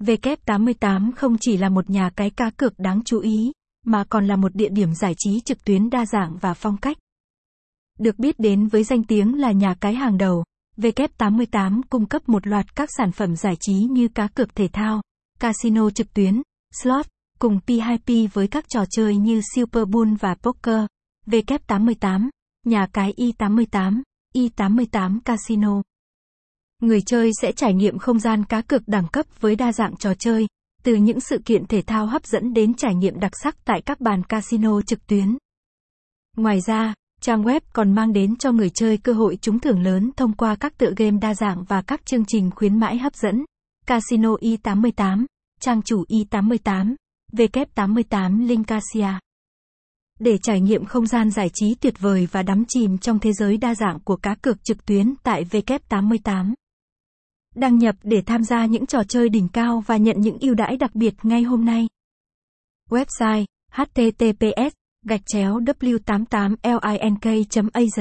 W88 không chỉ là một nhà cái cá cược đáng chú ý, mà còn là một địa điểm giải trí trực tuyến đa dạng và phong cách. Được biết đến với danh tiếng là nhà cái hàng đầu, W88 cung cấp một loạt các sản phẩm giải trí như cá cược thể thao, casino trực tuyến, slot, cùng P2P với các trò chơi như Super Bowl và Poker. W88, nhà cái i88, i88 Casino. Người chơi sẽ trải nghiệm không gian cá cược đẳng cấp với đa dạng trò chơi, từ những sự kiện thể thao hấp dẫn đến trải nghiệm đặc sắc tại các bàn casino trực tuyến. Ngoài ra, trang web còn mang đến cho người chơi cơ hội trúng thưởng lớn thông qua các tựa game đa dạng và các chương trình khuyến mãi hấp dẫn. Casino e Y88, trang chủ Y88, W88 Linkasia. Để trải nghiệm không gian giải trí tuyệt vời và đắm chìm trong thế giới đa dạng của cá cược trực tuyến tại W88. Đăng nhập để tham gia những trò chơi đỉnh cao và nhận những ưu đãi đặc biệt ngay hôm nay. Website https gạch chéo w88link.az